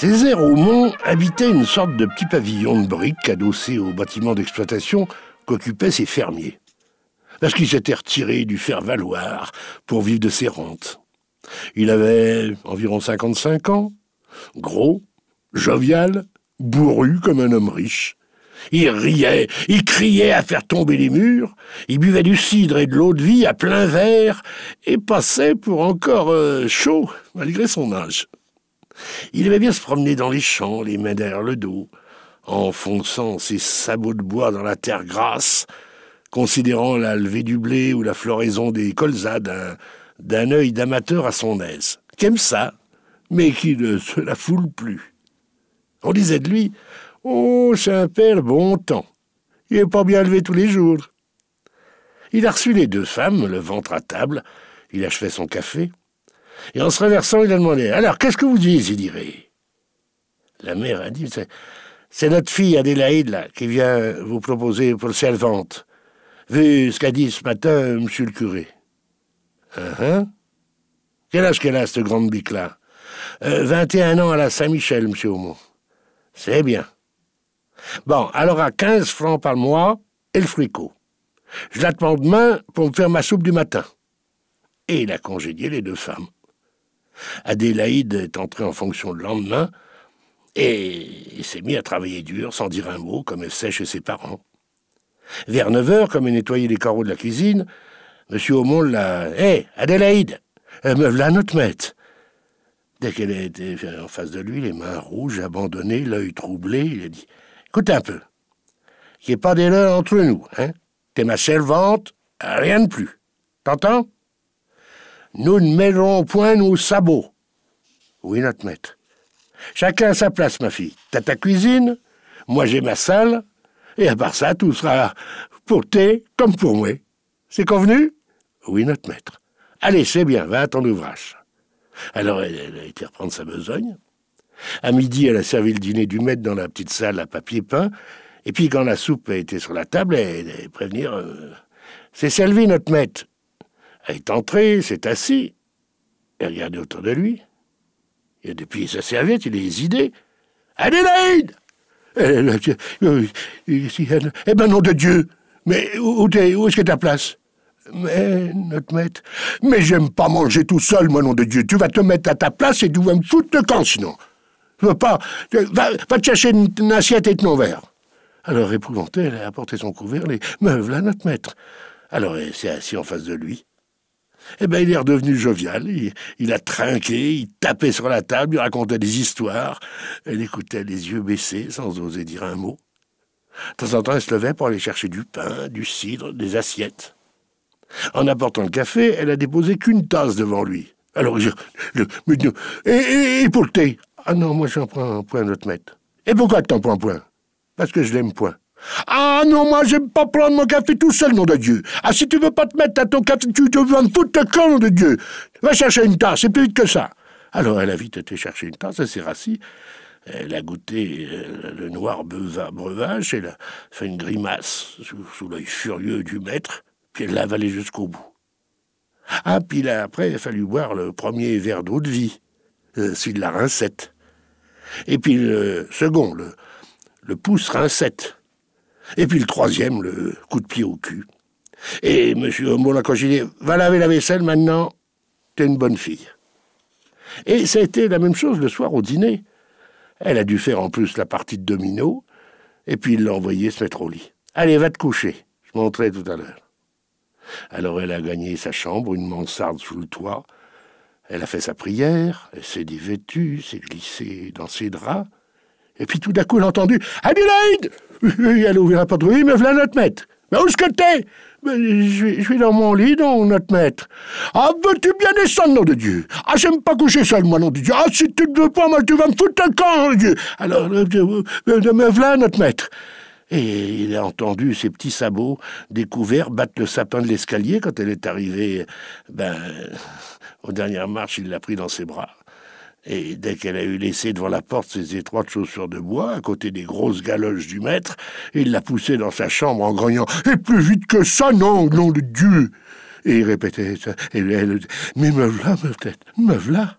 Césaire Aumont habitait une sorte de petit pavillon de briques adossé au bâtiment d'exploitation qu'occupaient ses fermiers. Parce qu'il s'était retiré du faire-valoir pour vivre de ses rentes. Il avait environ 55 ans, gros, jovial, bourru comme un homme riche. Il riait, il criait à faire tomber les murs, il buvait du cidre et de l'eau de vie à plein verre et passait pour encore euh, chaud malgré son âge. Il aimait bien se promener dans les champs, les mains derrière le dos, enfonçant ses sabots de bois dans la terre grasse, considérant la levée du blé ou la floraison des colzas d'un œil d'amateur à son aise, qu'aime ça, mais qui ne se la foule plus. On disait de lui Oh, c'est un père bon temps. Il n'est pas bien levé tous les jours. Il a reçu les deux femmes, le ventre à table. Il achevait son café. Et en se renversant, il a demandé Alors, qu'est-ce que vous désirez La mère a dit C'est notre fille Adélaïde, là, qui vient vous proposer pour le servante. Vu ce qu'a dit ce matin monsieur le curé. Uh -huh. Quel âge qu'elle a, cette grande bique-là? Euh, 21 ans à la Saint-Michel, monsieur Aumont. C'est bien. Bon, alors à 15 francs par mois et le fricot. Je l'attends demain pour me faire ma soupe du matin. Et il a congédié les deux femmes. Adélaïde est entrée en fonction le lendemain et s'est mis à travailler dur, sans dire un mot, comme elle sait chez ses parents. Vers 9 heures, comme elle nettoyait les carreaux de la cuisine, M. Aumont l'a. Hé, Adélaïde Me voilà notre maître Dès qu'elle était en face de lui, les mains rouges, abandonnées, l'œil troublé, il a dit Écoute un peu. Qu'il n'y ait pas d'erreur entre nous, hein T'es ma servante, rien de plus. T'entends? Nous ne mêlerons point nos sabots. Oui, notre maître. Chacun à sa place, ma fille. T'as ta cuisine, moi j'ai ma salle, et à part ça, tout sera pour thé comme pour moi. C'est convenu? Oui, notre maître. Allez, c'est bien, va à ton ouvrage. Alors elle, a été reprendre sa besogne. À midi, elle a servi le dîner du maître dans la petite salle à papier peint. Et puis, quand la soupe a été sur la table, elle a prévenir euh, C'est servi, notre maître. Elle est entrée, s'est assis, et regardé autour de lui. Et depuis sa serviette, il a des idées. Adélaïde Eh ben, nom de Dieu Mais où, où est-ce que ta place? Mais, notre maître, mais j'aime pas manger tout seul, mon nom de Dieu. Tu vas te mettre à ta place et tu vas me foutre le camp, sinon. Je veux pas. Va, te chercher une, assiette et ton verre. Alors, épouvantée, elle a apporté son couvert, les meufs, là, notre maître. Alors, elle s'est assise en face de lui. Eh bien, il est redevenu jovial. Il, a trinqué, il tapait sur la table, il racontait des histoires. Elle écoutait les yeux baissés, sans oser dire un mot. De temps en temps, elle se levait pour aller chercher du pain, du cidre, des assiettes. En apportant le café, elle a déposé qu'une tasse devant lui. Alors, je, le, et, et, pour le thé? Ah non, moi j'en prends un point, notre maître. Et pourquoi t'en prends point? Parce que je l'aime point. Ah non, moi j'aime pas prendre mon café tout seul, nom de Dieu. Ah si tu veux pas te mettre à ton café, tu te veux me foutre le nom de Dieu. Va chercher une tasse, c'est plus vite que ça. Alors elle a vite été chercher une tasse, elle s'est rassis. Elle a goûté euh, le noir breuvage, elle a fait une grimace sous, l'œil furieux du maître, puis elle l'a avalé jusqu'au bout. Ah, puis là, après, il a fallu boire le premier verre d'eau de vie, euh, celui de la rincette. Et puis le second, le, le pouce rincette. Et puis le troisième, le coup de pied au cul. Et M. Homo quand j'ai dit Va laver la vaisselle maintenant, t'es une bonne fille. Et ça a été la même chose le soir au dîner. Elle a dû faire en plus la partie de domino, et puis il l'a envoyé se mettre au lit. Allez, va te coucher, je montrerai tout à l'heure. Alors elle a gagné sa chambre, une mansarde sous le toit. Elle a fait sa prière, elle s'est dévêtue, s'est glissée dans ses draps. Et puis tout d'un coup, elle a entendu Adélaïde Elle a ouvert la porte. Oui, mais voilà notre maître. Mais où est-ce que t'es? Je, suis dans mon lit, donc, notre maître. Ah, veux-tu bien descendre, nom de Dieu? Ah, j'aime pas coucher seul, moi, nom de Dieu. Ah, si tu ne veux pas, moi, tu vas me foutre un camp, nom de Dieu. Alors, euh, euh, me voilà, notre maître. Et il a entendu ses petits sabots découverts battre le sapin de l'escalier quand elle est arrivée. Ben, aux dernières marches, il l'a pris dans ses bras. Et dès qu'elle a eu laissé devant la porte ses étroites chaussures de bois, à côté des grosses galoches du maître, il l'a poussée dans sa chambre en grognant Et plus vite que ça, non, nom de Dieu Et il répétait ça. Et elle, mais me v'là, me tête, me v'là.